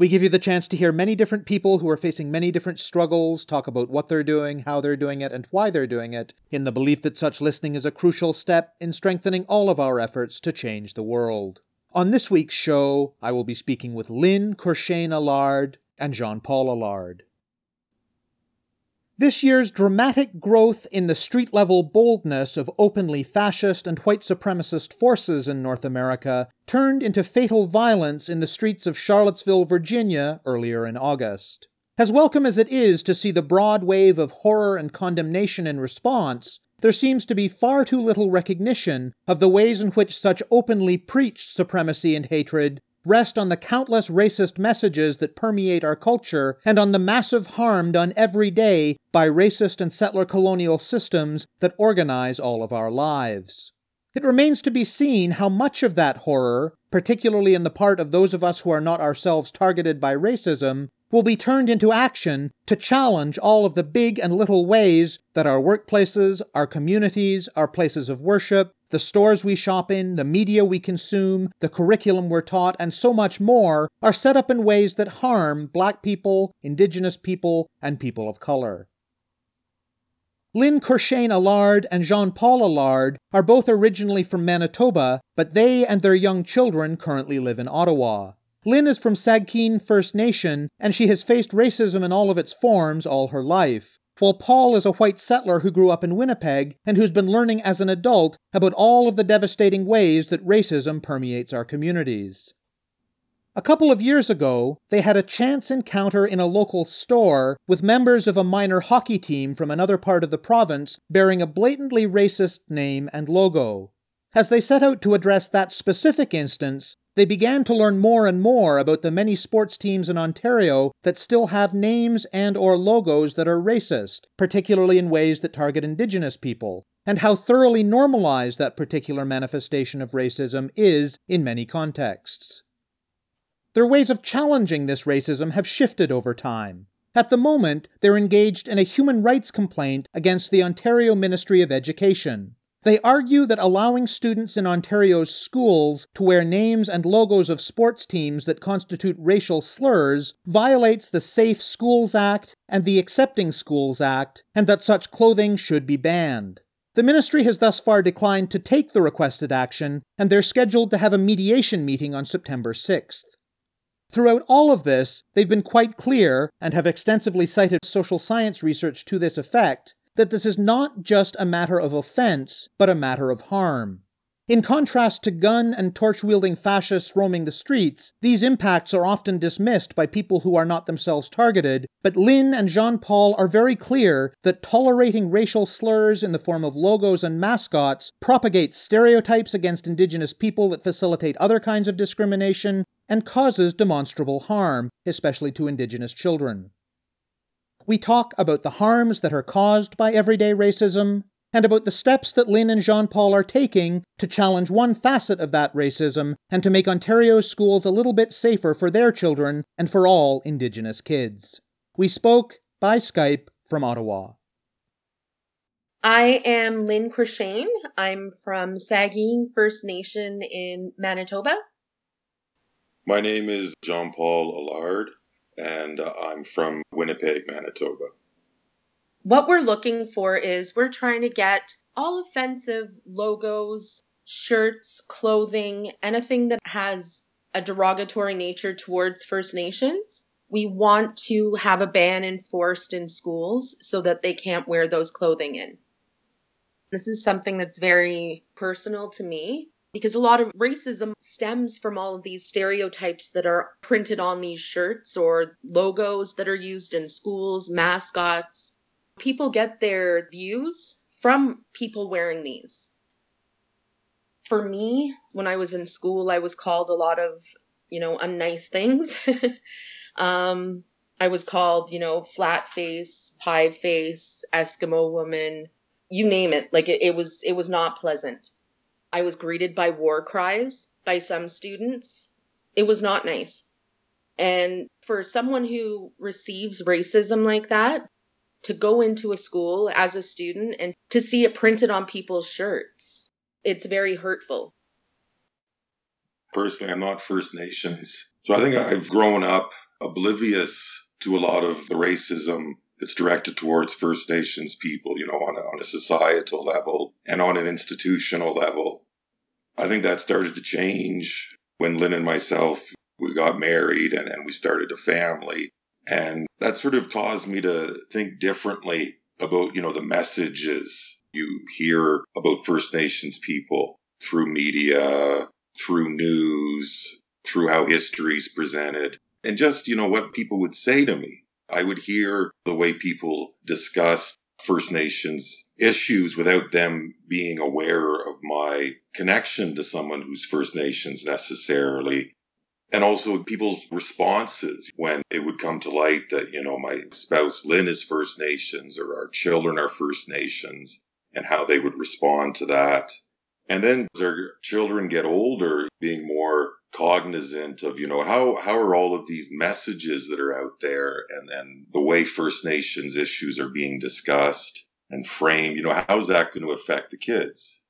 We give you the chance to hear many different people who are facing many different struggles, talk about what they're doing, how they're doing it, and why they're doing it, in the belief that such listening is a crucial step in strengthening all of our efforts to change the world. On this week's show, I will be speaking with Lynn Courchene Allard and Jean Paul Allard. This year's dramatic growth in the street level boldness of openly fascist and white supremacist forces in North America turned into fatal violence in the streets of Charlottesville, Virginia earlier in August. As welcome as it is to see the broad wave of horror and condemnation in response, there seems to be far too little recognition of the ways in which such openly preached supremacy and hatred rest on the countless racist messages that permeate our culture and on the massive harm done every day by racist and settler colonial systems that organize all of our lives. It remains to be seen how much of that horror, particularly in the part of those of us who are not ourselves targeted by racism, will be turned into action to challenge all of the big and little ways that our workplaces, our communities, our places of worship, the stores we shop in, the media we consume, the curriculum we're taught, and so much more are set up in ways that harm black people, indigenous people, and people of color. Lynn Courchene Allard and Jean Paul Allard are both originally from Manitoba, but they and their young children currently live in Ottawa. Lynn is from Sagkeeng First Nation, and she has faced racism in all of its forms all her life, while Paul is a white settler who grew up in Winnipeg and who's been learning as an adult about all of the devastating ways that racism permeates our communities. A couple of years ago, they had a chance encounter in a local store with members of a minor hockey team from another part of the province bearing a blatantly racist name and logo. As they set out to address that specific instance, they began to learn more and more about the many sports teams in Ontario that still have names and or logos that are racist, particularly in ways that target indigenous people, and how thoroughly normalized that particular manifestation of racism is in many contexts. Their ways of challenging this racism have shifted over time. At the moment, they're engaged in a human rights complaint against the Ontario Ministry of Education. They argue that allowing students in Ontario's schools to wear names and logos of sports teams that constitute racial slurs violates the Safe Schools Act and the Accepting Schools Act, and that such clothing should be banned. The ministry has thus far declined to take the requested action, and they're scheduled to have a mediation meeting on September 6th. Throughout all of this, they've been quite clear, and have extensively cited social science research to this effect, that this is not just a matter of offense, but a matter of harm. In contrast to gun and torch wielding fascists roaming the streets, these impacts are often dismissed by people who are not themselves targeted, but Lynn and Jean Paul are very clear that tolerating racial slurs in the form of logos and mascots propagates stereotypes against Indigenous people that facilitate other kinds of discrimination and causes demonstrable harm, especially to Indigenous children. We talk about the harms that are caused by everyday racism, and about the steps that Lynn and Jean Paul are taking to challenge one facet of that racism and to make Ontario's schools a little bit safer for their children and for all Indigenous kids. We spoke by Skype from Ottawa. I am Lynn Courchene. I'm from Sagkeeng First Nation in Manitoba. My name is Jean Paul Allard, and uh, I'm from Winnipeg, Manitoba. What we're looking for is we're trying to get all offensive logos, shirts, clothing, anything that has a derogatory nature towards First Nations. We want to have a ban enforced in schools so that they can't wear those clothing in. This is something that's very personal to me because a lot of racism stems from all of these stereotypes that are printed on these shirts or logos that are used in schools, mascots. People get their views from people wearing these. For me, when I was in school, I was called a lot of, you know, unnice things. um, I was called, you know, flat face, pie face, Eskimo woman, you name it. Like it, it was it was not pleasant. I was greeted by war cries by some students. It was not nice. And for someone who receives racism like that, to go into a school as a student and to see it printed on people's shirts, it's very hurtful. Personally, I'm not First Nations. So I think I've grown up oblivious to a lot of the racism that's directed towards First Nations people, you know, on a, on a societal level and on an institutional level. I think that started to change when Lynn and myself we got married and, and we started a family. And that sort of caused me to think differently about, you know, the messages you hear about First Nations people through media, through news, through how history is presented, and just, you know, what people would say to me. I would hear the way people discussed First Nations issues without them being aware of my connection to someone who's First Nations necessarily. And also people's responses when it would come to light that, you know, my spouse Lynn is First Nations or our children are First Nations and how they would respond to that. And then as our children get older, being more cognizant of, you know, how, how are all of these messages that are out there and then the way First Nations issues are being discussed and framed, you know, how's that going to affect the kids?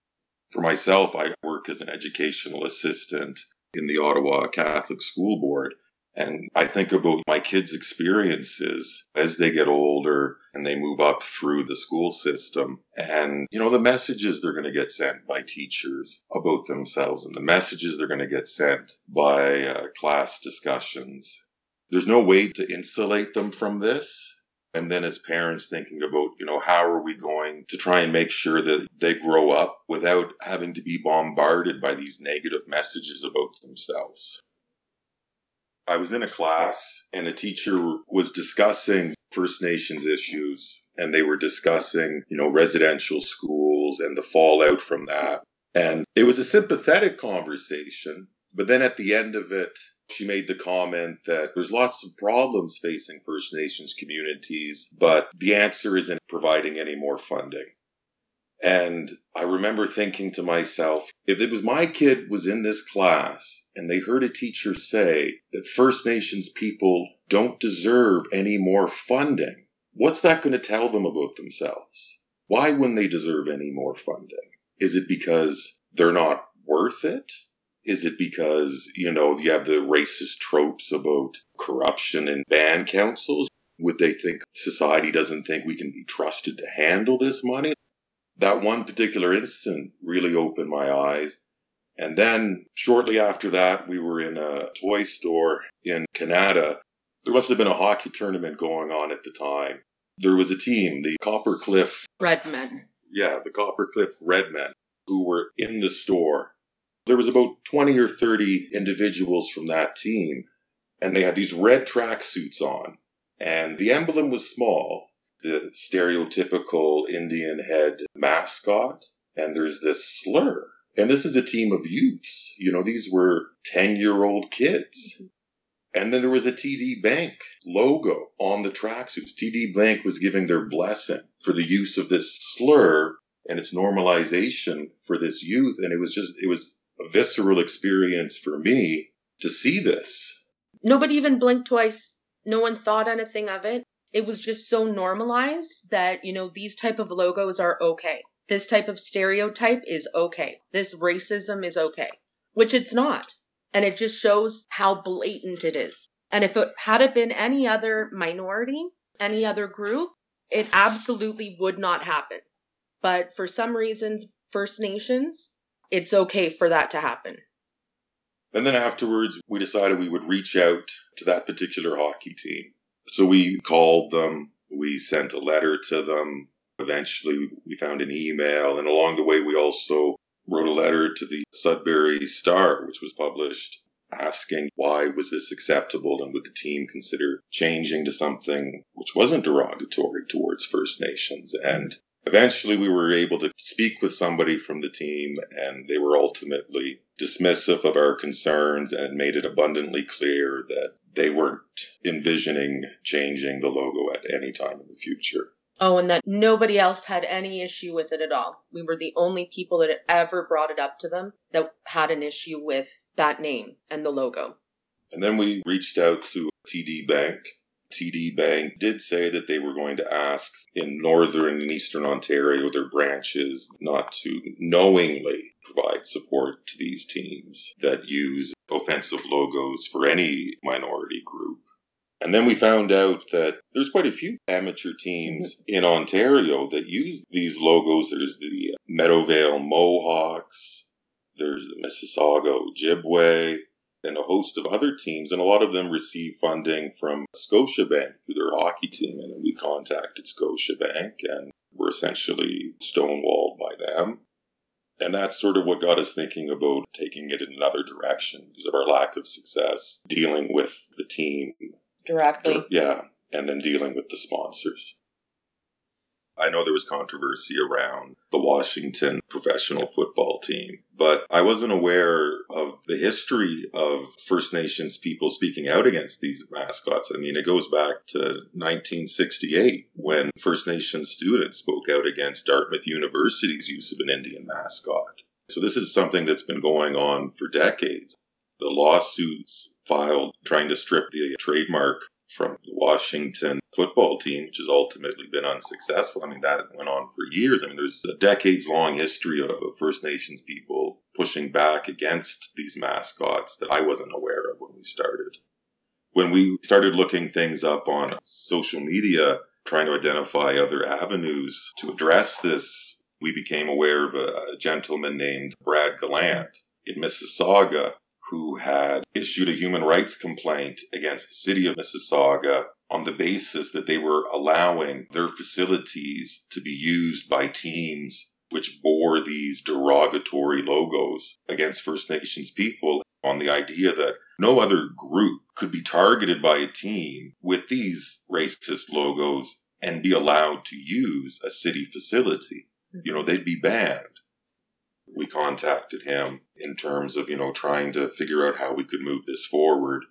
For myself, I work as an educational assistant in the Ottawa Catholic School Board. And I think about my kids' experiences as they get older and they move up through the school system. And, you know, the messages they're going to get sent by teachers about themselves and the messages they're going to get sent by uh, class discussions. There's no way to insulate them from this. And then as parents thinking about, you know, how are we going to try and make sure that they grow up without having to be bombarded by these negative messages about themselves. I was in a class and a teacher was discussing First Nations issues and they were discussing, you know, residential schools and the fallout from that. And it was a sympathetic conversation. But then at the end of it, she made the comment that there's lots of problems facing First Nations communities, but the answer isn't providing any more funding. And I remember thinking to myself, if it was my kid was in this class and they heard a teacher say that First Nations people don't deserve any more funding, what's that going to tell them about themselves? Why wouldn't they deserve any more funding? Is it because they're not worth it? Is it because, you know, you have the racist tropes about corruption in band councils? Would they think society doesn't think we can be trusted to handle this money? That one particular incident really opened my eyes. And then shortly after that, we were in a toy store in Canada. There must have been a hockey tournament going on at the time. There was a team, the Copper Cliff Redmen. Yeah, the Copper Cliff Redmen, who were in the store. There was about 20 or 30 individuals from that team, and they had these red tracksuits on. And the emblem was small, the stereotypical Indian head mascot, and there's this slur. And this is a team of youths. You know, these were 10 year old kids. And then there was a TD Bank logo on the tracksuits. TD Bank was giving their blessing for the use of this slur and its normalization for this youth. And it was just, it was a visceral experience for me to see this. Nobody even blinked twice. No one thought anything of it it was just so normalized that you know these type of logos are okay. This type of stereotype is okay. This racism is okay which it's not. And it just shows how blatant it is. And if it had it been any other minority any other group it absolutely would not happen. But for some reasons first nations it's okay for that to happen. And then afterwards we decided we would reach out to that particular hockey team so we called them, we sent a letter to them. Eventually, we found an email, and along the way, we also wrote a letter to the Sudbury Star, which was published, asking why was this acceptable and would the team consider changing to something which wasn't derogatory towards First Nations. And eventually, we were able to speak with somebody from the team, and they were ultimately dismissive of our concerns and made it abundantly clear that they weren't envisioning changing the logo at any time in the future. Oh, and that nobody else had any issue with it at all. We were the only people that had ever brought it up to them that had an issue with that name and the logo. And then we reached out to TD Bank. TD Bank did say that they were going to ask in northern and eastern Ontario their branches not to knowingly provide support to these teams that use offensive logos for any minority group. And then we found out that there's quite a few amateur teams mm-hmm. in Ontario that use these logos. There's the Meadowvale Mohawks, there's the Mississauga Ojibwe, and a host of other teams. And a lot of them receive funding from Scotiabank through their hockey team. And we contacted Scotiabank and were essentially stonewalled by them. And that's sort of what got us thinking about taking it in another direction because of our lack of success dealing with the team Directly. yeah, and then dealing with the sponsors. I know there was controversy around the Washington professional football team, but I wasn't aware of the history of First Nations people speaking out against these mascots. I mean, it goes back to 1968 when First Nations students spoke out against Dartmouth University's use of an Indian mascot. So this is something that's been going on for decades. The lawsuits filed trying to strip the trademark from the Washington football team, which has ultimately been unsuccessful. I mean, that went on for years. I mean, there's a decades long history of First Nations people pushing back against these mascots that I wasn't aware of when we started. When we started looking things up on social media, trying to identify other avenues to address this, we became aware of a, gentleman named Brad Gallant in Mississauga who had issued a human rights complaint against the city of Mississauga on the basis that they were allowing their facilities to be used by teams which bore these derogatory logos against First Nations people on the idea that no other group could be targeted by a team with these racist logos and be allowed to use a city facility. You know, they'd be banned we contacted him in terms of, you know, trying to figure out how we could move this forward.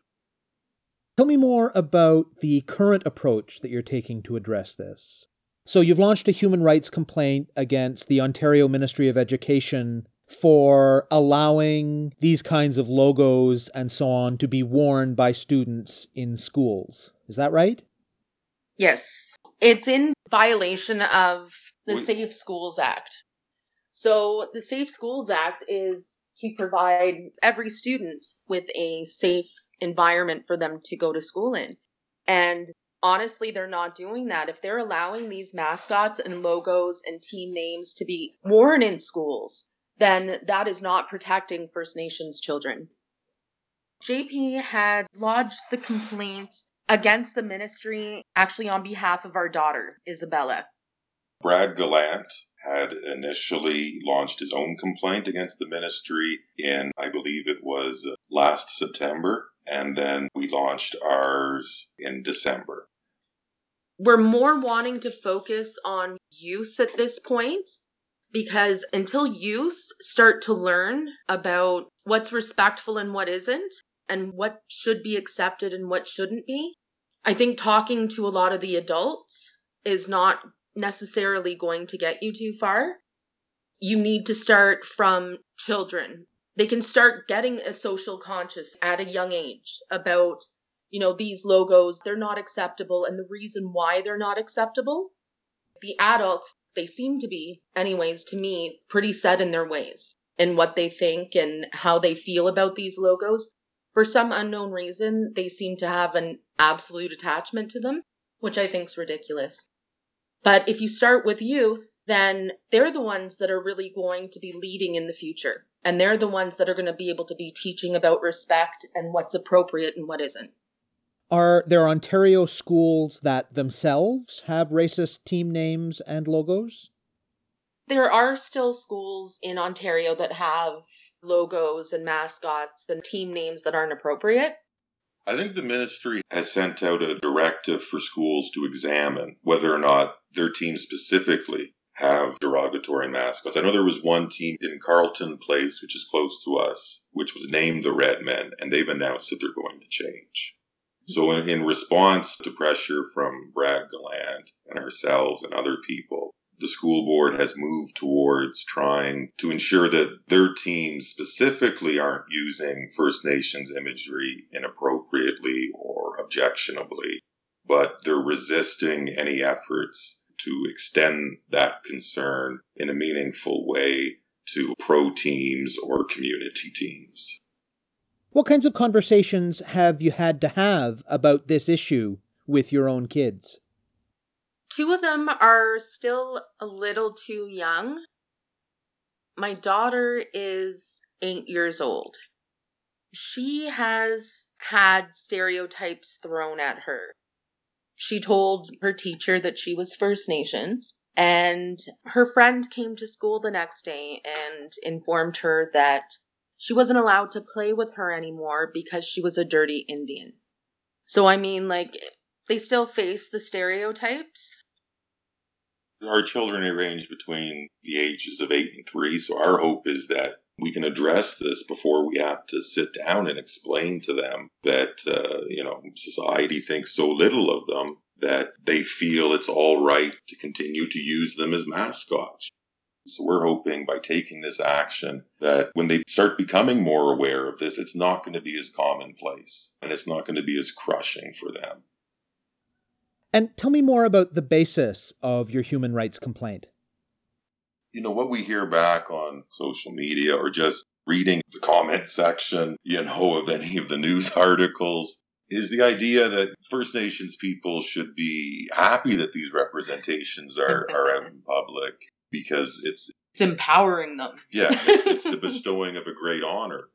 Tell me more about the current approach that you're taking to address this. So, you've launched a human rights complaint against the Ontario Ministry of Education for allowing these kinds of logos and so on to be worn by students in schools. Is that right? Yes. It's in violation of the We- Safe Schools Act. So, the Safe Schools Act is to provide every student with a safe environment for them to go to school in. And honestly, they're not doing that. If they're allowing these mascots and logos and team names to be worn in schools, then that is not protecting First Nations children. JP had lodged the complaint against the ministry, actually on behalf of our daughter, Isabella. Brad Gallant had initially launched his own complaint against the ministry in, I believe it was uh, last September, and then we launched ours in December. We're more wanting to focus on youth at this point because until youth start to learn about what's respectful and what isn't, and what should be accepted and what shouldn't be, I think talking to a lot of the adults is not necessarily going to get you too far. You need to start from children. They can start getting a social conscious at a young age about, you know, these logos, they're not acceptable and the reason why they're not acceptable. The adults, they seem to be, anyways, to me, pretty set in their ways in what they think and how they feel about these logos. For some unknown reason, they seem to have an absolute attachment to them, which I think is ridiculous. But if you start with youth, then they're the ones that are really going to be leading in the future. And they're the ones that are going to be able to be teaching about respect and what's appropriate and what isn't. Are there Ontario schools that themselves have racist team names and logos? There are still schools in Ontario that have logos and mascots and team names that aren't appropriate. I think the ministry has sent out a directive for schools to examine whether or not their team specifically have derogatory mascots. I know there was one team in Carleton Place, which is close to us, which was named the Red Men, and they've announced that they're going to change. So, in, in response to pressure from Brad Gallant and ourselves and other people, the school board has moved towards trying to ensure that their teams specifically aren't using First Nations imagery inappropriately or objectionably, but they're resisting any efforts to extend that concern in a meaningful way to pro teams or community teams. What kinds of conversations have you had to have about this issue with your own kids? Two of them are still a little too young. My daughter is eight years old. She has had stereotypes thrown at her. She told her teacher that she was First Nations, and her friend came to school the next day and informed her that she wasn't allowed to play with her anymore because she was a dirty Indian. So, I mean, like, they still face the stereotypes. Our children range between the ages of eight and three, so our hope is that we can address this before we have to sit down and explain to them that, uh, you know, society thinks so little of them that they feel it's all right to continue to use them as mascots. So we're hoping by taking this action that when they start becoming more aware of this, it's not going to be as commonplace and it's not going to be as crushing for them. And tell me more about the basis of your human rights complaint. You know, what we hear back on social media or just reading the comment section, you know, of any of the news articles is the idea that First Nations people should be happy that these representations are, are out in public because it's it's empowering them. Yeah, it's, it's the bestowing of a great honor.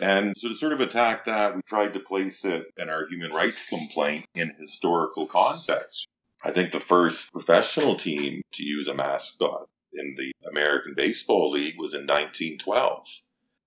And so to sort of attack that, we tried to place it in our human rights complaint in historical context. I think the first professional team to use a mascot in the American Baseball League was in 1912.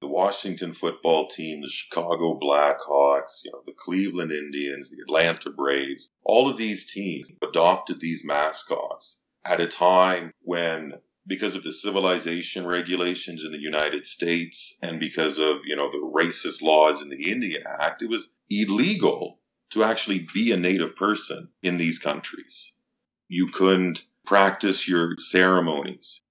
The Washington football team, the Chicago Blackhawks, you know, the Cleveland Indians, the Atlanta Braves, all of these teams adopted these mascots at a time when because of the civilization regulations in the United States and because of, you know, the racist laws in the Indian Act, it was illegal to actually be a native person in these countries. You couldn't practice your ceremonies.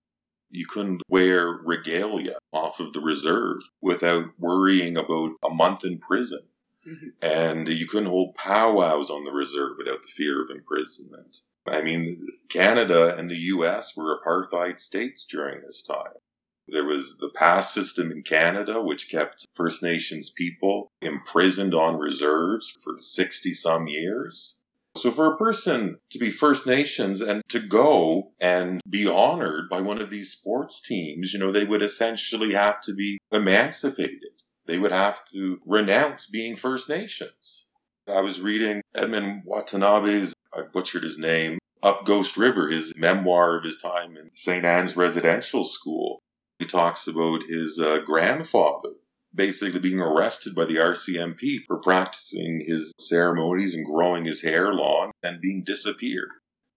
You couldn't wear regalia off of the reserve without worrying about a month in prison. Mm-hmm. And you couldn't hold powwows on the reserve without the fear of imprisonment. I mean, Canada and the US were apartheid states during this time. There was the pass system in Canada, which kept First Nations people imprisoned on reserves for 60 some years. So, for a person to be First Nations and to go and be honored by one of these sports teams, you know, they would essentially have to be emancipated. They would have to renounce being First Nations. I was reading Edmund Watanabe's I butchered his name, Up Ghost River, his memoir of his time in St. Anne's residential school. He talks about his uh, grandfather basically being arrested by the RCMP for practicing his ceremonies and growing his hair long and being disappeared.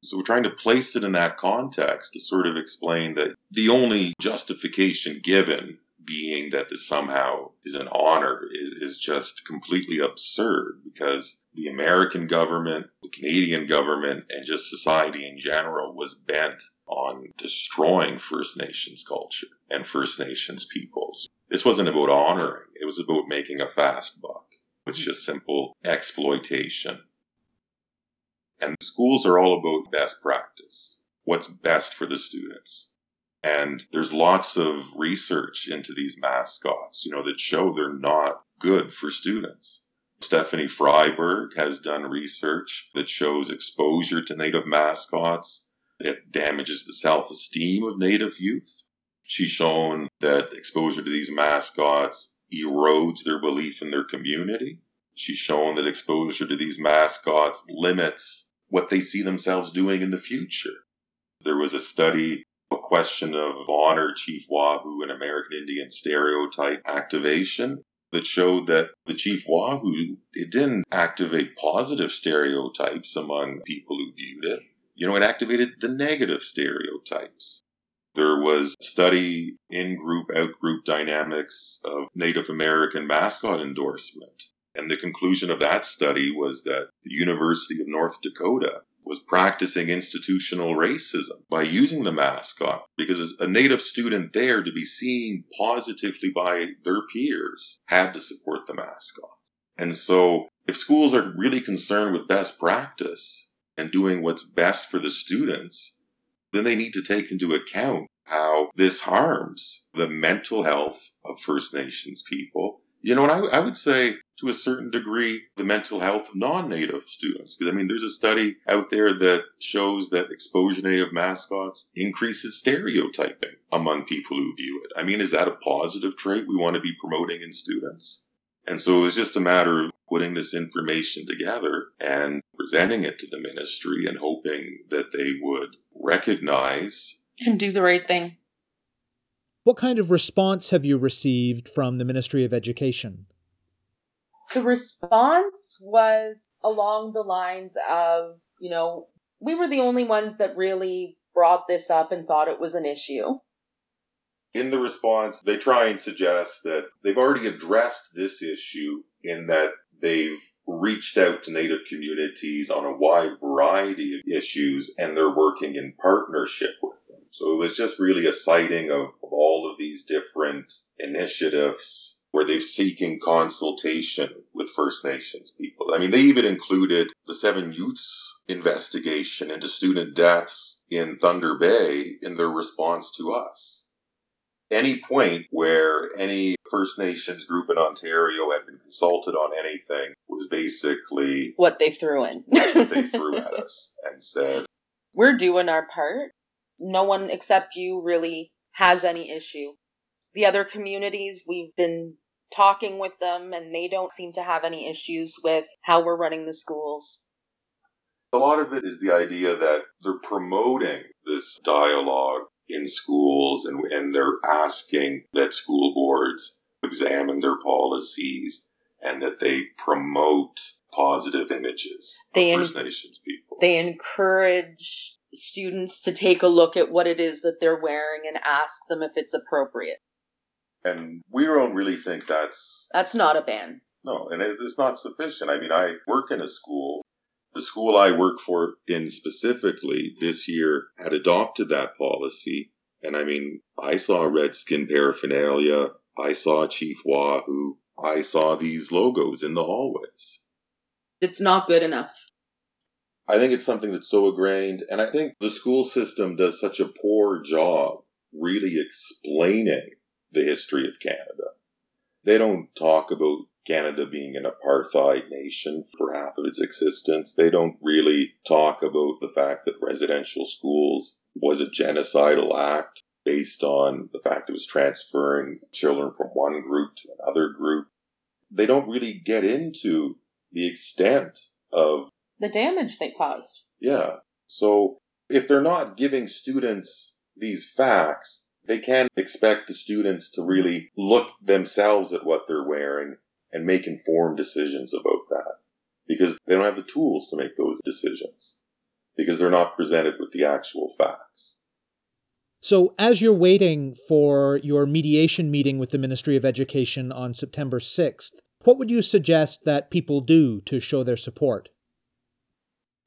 So we're trying to place it in that context to sort of explain that the only justification given being that this somehow is an honor is, is just completely absurd because the American government, the Canadian government, and just society in general was bent on destroying First Nations culture and First Nations peoples. This wasn't about honoring, it was about making a fast buck. It's just simple exploitation. And schools are all about best practice. What's best for the students? And there's lots of research into these mascots, you know, that show they're not good for students. Stephanie Fryberg has done research that shows exposure to native mascots. It damages the self esteem of native youth. She's shown that exposure to these mascots erodes their belief in their community. She's shown that exposure to these mascots limits what they see themselves doing in the future. There was a study question of honor Chief Wahoo and American Indian stereotype activation that showed that the Chief Wahoo, it didn't activate positive stereotypes among people who viewed it. You know, it activated the negative stereotypes. There was study in group, out group dynamics of Native American mascot endorsement. And the conclusion of that study was that the University of North Dakota was practicing institutional racism by using the mascot because a native student there to be seen positively by their peers had to support the mascot. And so if schools are really concerned with best practice and doing what's best for the students, then they need to take into account how this harms the mental health of First Nations people. You know, and I, I would say to a certain degree the mental health of non-native students. Because I mean, there's a study out there that shows that exposure to native mascots increases stereotyping among people who view it. I mean, is that a positive trait we want to be promoting in students? And so it was just a matter of putting this information together and presenting it to the ministry and hoping that they would recognize and do the right thing. What kind of response have you received from the Ministry of Education? The response was along the lines of, you know, we were the only ones that really brought this up and thought it was an issue. In the response, they try and suggest that they've already addressed this issue in that they've reached out to Native communities on a wide variety of issues and they're working in partnership with them. So it was just really a citing of, of all of these different initiatives where they're seeking consultation with First Nations people. I mean, they even included the Seven Youths investigation into student deaths in Thunder Bay in their response to us any point where any First Nations group in Ontario had been consulted on anything was basically what they threw in. what they threw at us and said, We're doing our part. No one except you really has any issue. The other communities, we've been talking with them and they don't seem to have any issues with how we're running the schools. A lot of it is the idea that they're promoting this dialogue in schools and, and they're asking that school boards examine their policies and that they promote positive images they of First Nations people. They encourage students to take a look at what it is that they're wearing and ask them if it's appropriate. And we don't really think that's that's not a ban. No, and it's not sufficient. I mean, I work in a school the school I work for in specifically this year had adopted that policy. And I mean, I saw Redskin paraphernalia. I saw Chief Wahoo. I saw these logos in the hallways. It's not good enough. I think it's something that's so ingrained. And I think the school system does such a poor job really explaining the history of Canada. They don't talk about Canada being an apartheid nation for half of its existence. They don't really talk about the fact that residential schools was a genocidal act based on the fact it was transferring children from one group to another group. They don't really get into the extent of the damage they caused. Yeah. So if they're not giving students these facts, they can't expect the students to really look themselves at what they're wearing and make informed decisions about that because they don't have the tools to make those decisions because they're not presented with the actual facts. So, as you're waiting for your mediation meeting with the Ministry of Education on September 6th, what would you suggest that people do to show their support?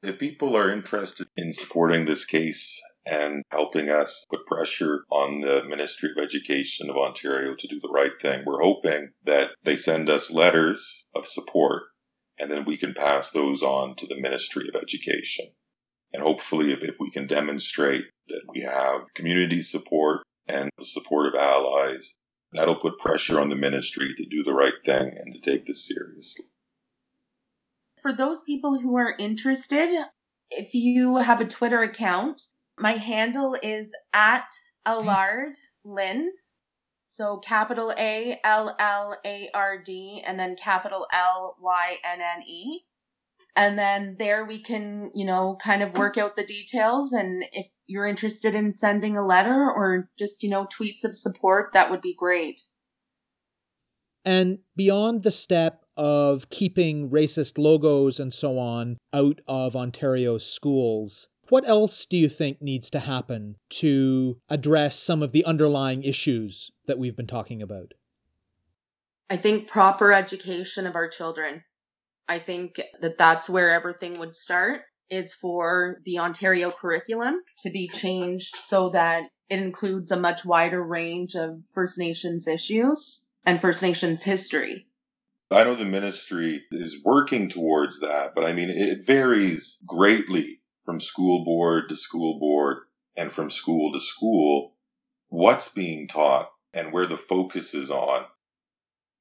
If people are interested in supporting this case and helping us put pressure on the Ministry of Education of Ontario to do the right thing. We're hoping that they send us letters of support and then we can pass those on to the Ministry of Education. And hopefully, if, if we can demonstrate that we have community support and the support of allies, that'll put pressure on the ministry to do the right thing and to take this seriously. For those people who are interested, if you have a Twitter account, my handle is at Allard Lynn. So capital A L L A R D and then capital L Y N N E. And then there we can, you know, kind of work out the details. And if you're interested in sending a letter or just, you know, tweets of support, that would be great. And beyond the step of keeping racist logos and so on out of Ontario's schools, what else do you think needs to happen to address some of the underlying issues that we've been talking about? I think proper education of our children. I think that that's where everything would start is for the Ontario curriculum to be changed so that it includes a much wider range of First Nations issues and First Nations history. I know the ministry is working towards that, but I mean, it varies greatly from school board to school board and from school to school what's being taught and where the focus is on.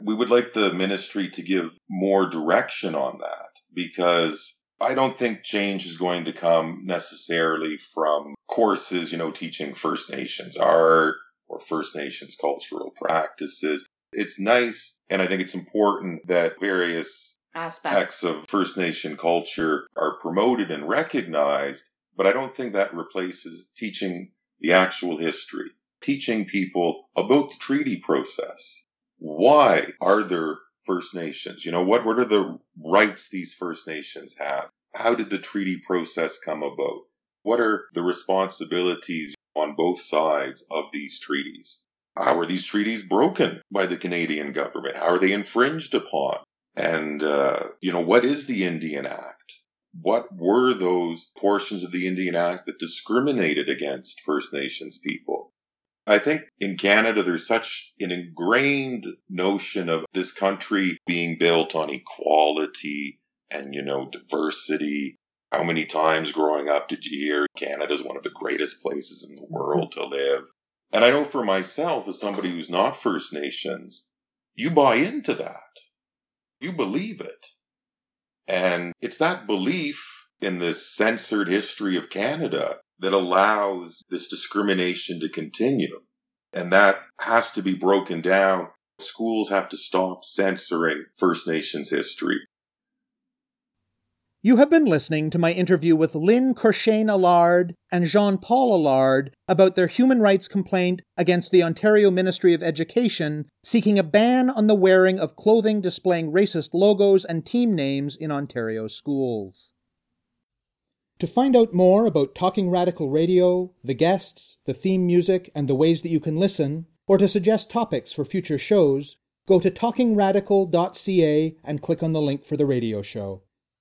We would like the ministry to give more direction on that because I don't think change is going to come necessarily from courses, you know, teaching First Nations art or First Nations cultural practices. It's nice, and I think it's important that various Aspects. of First Nation culture are promoted and recognized, but I don't think that replaces teaching the actual history, teaching people about the treaty process. Why are there First Nations? You know, what, what are the rights these First Nations have? How did the treaty process come about? What are the responsibilities on both sides of these treaties? How are these treaties broken by the Canadian government? How are they infringed upon? And, uh, you know, what is the Indian Act? What were those portions of the Indian Act that discriminated against First Nations people? I think in Canada, there's such an ingrained notion of this country being built on equality and, you know, diversity. How many times growing up did you hear Canada's one of the greatest places in the world to live? And I know for myself, as somebody who's not First Nations, you buy into that. You believe it. And it's that belief in this censored history of Canada that allows this discrimination to continue. And that has to be broken down. Schools have to stop censoring First Nations history. You have been listening to my interview with Lynn Courchene Allard and Jean Paul Allard about their human rights complaint against the Ontario Ministry of Education seeking a ban on the wearing of clothing displaying racist logos and team names in Ontario schools. To find out more about Talking Radical Radio, the guests, the theme music, and the ways that you can listen, or to suggest topics for future shows, go to talkingradical.ca and click on the link for the radio show.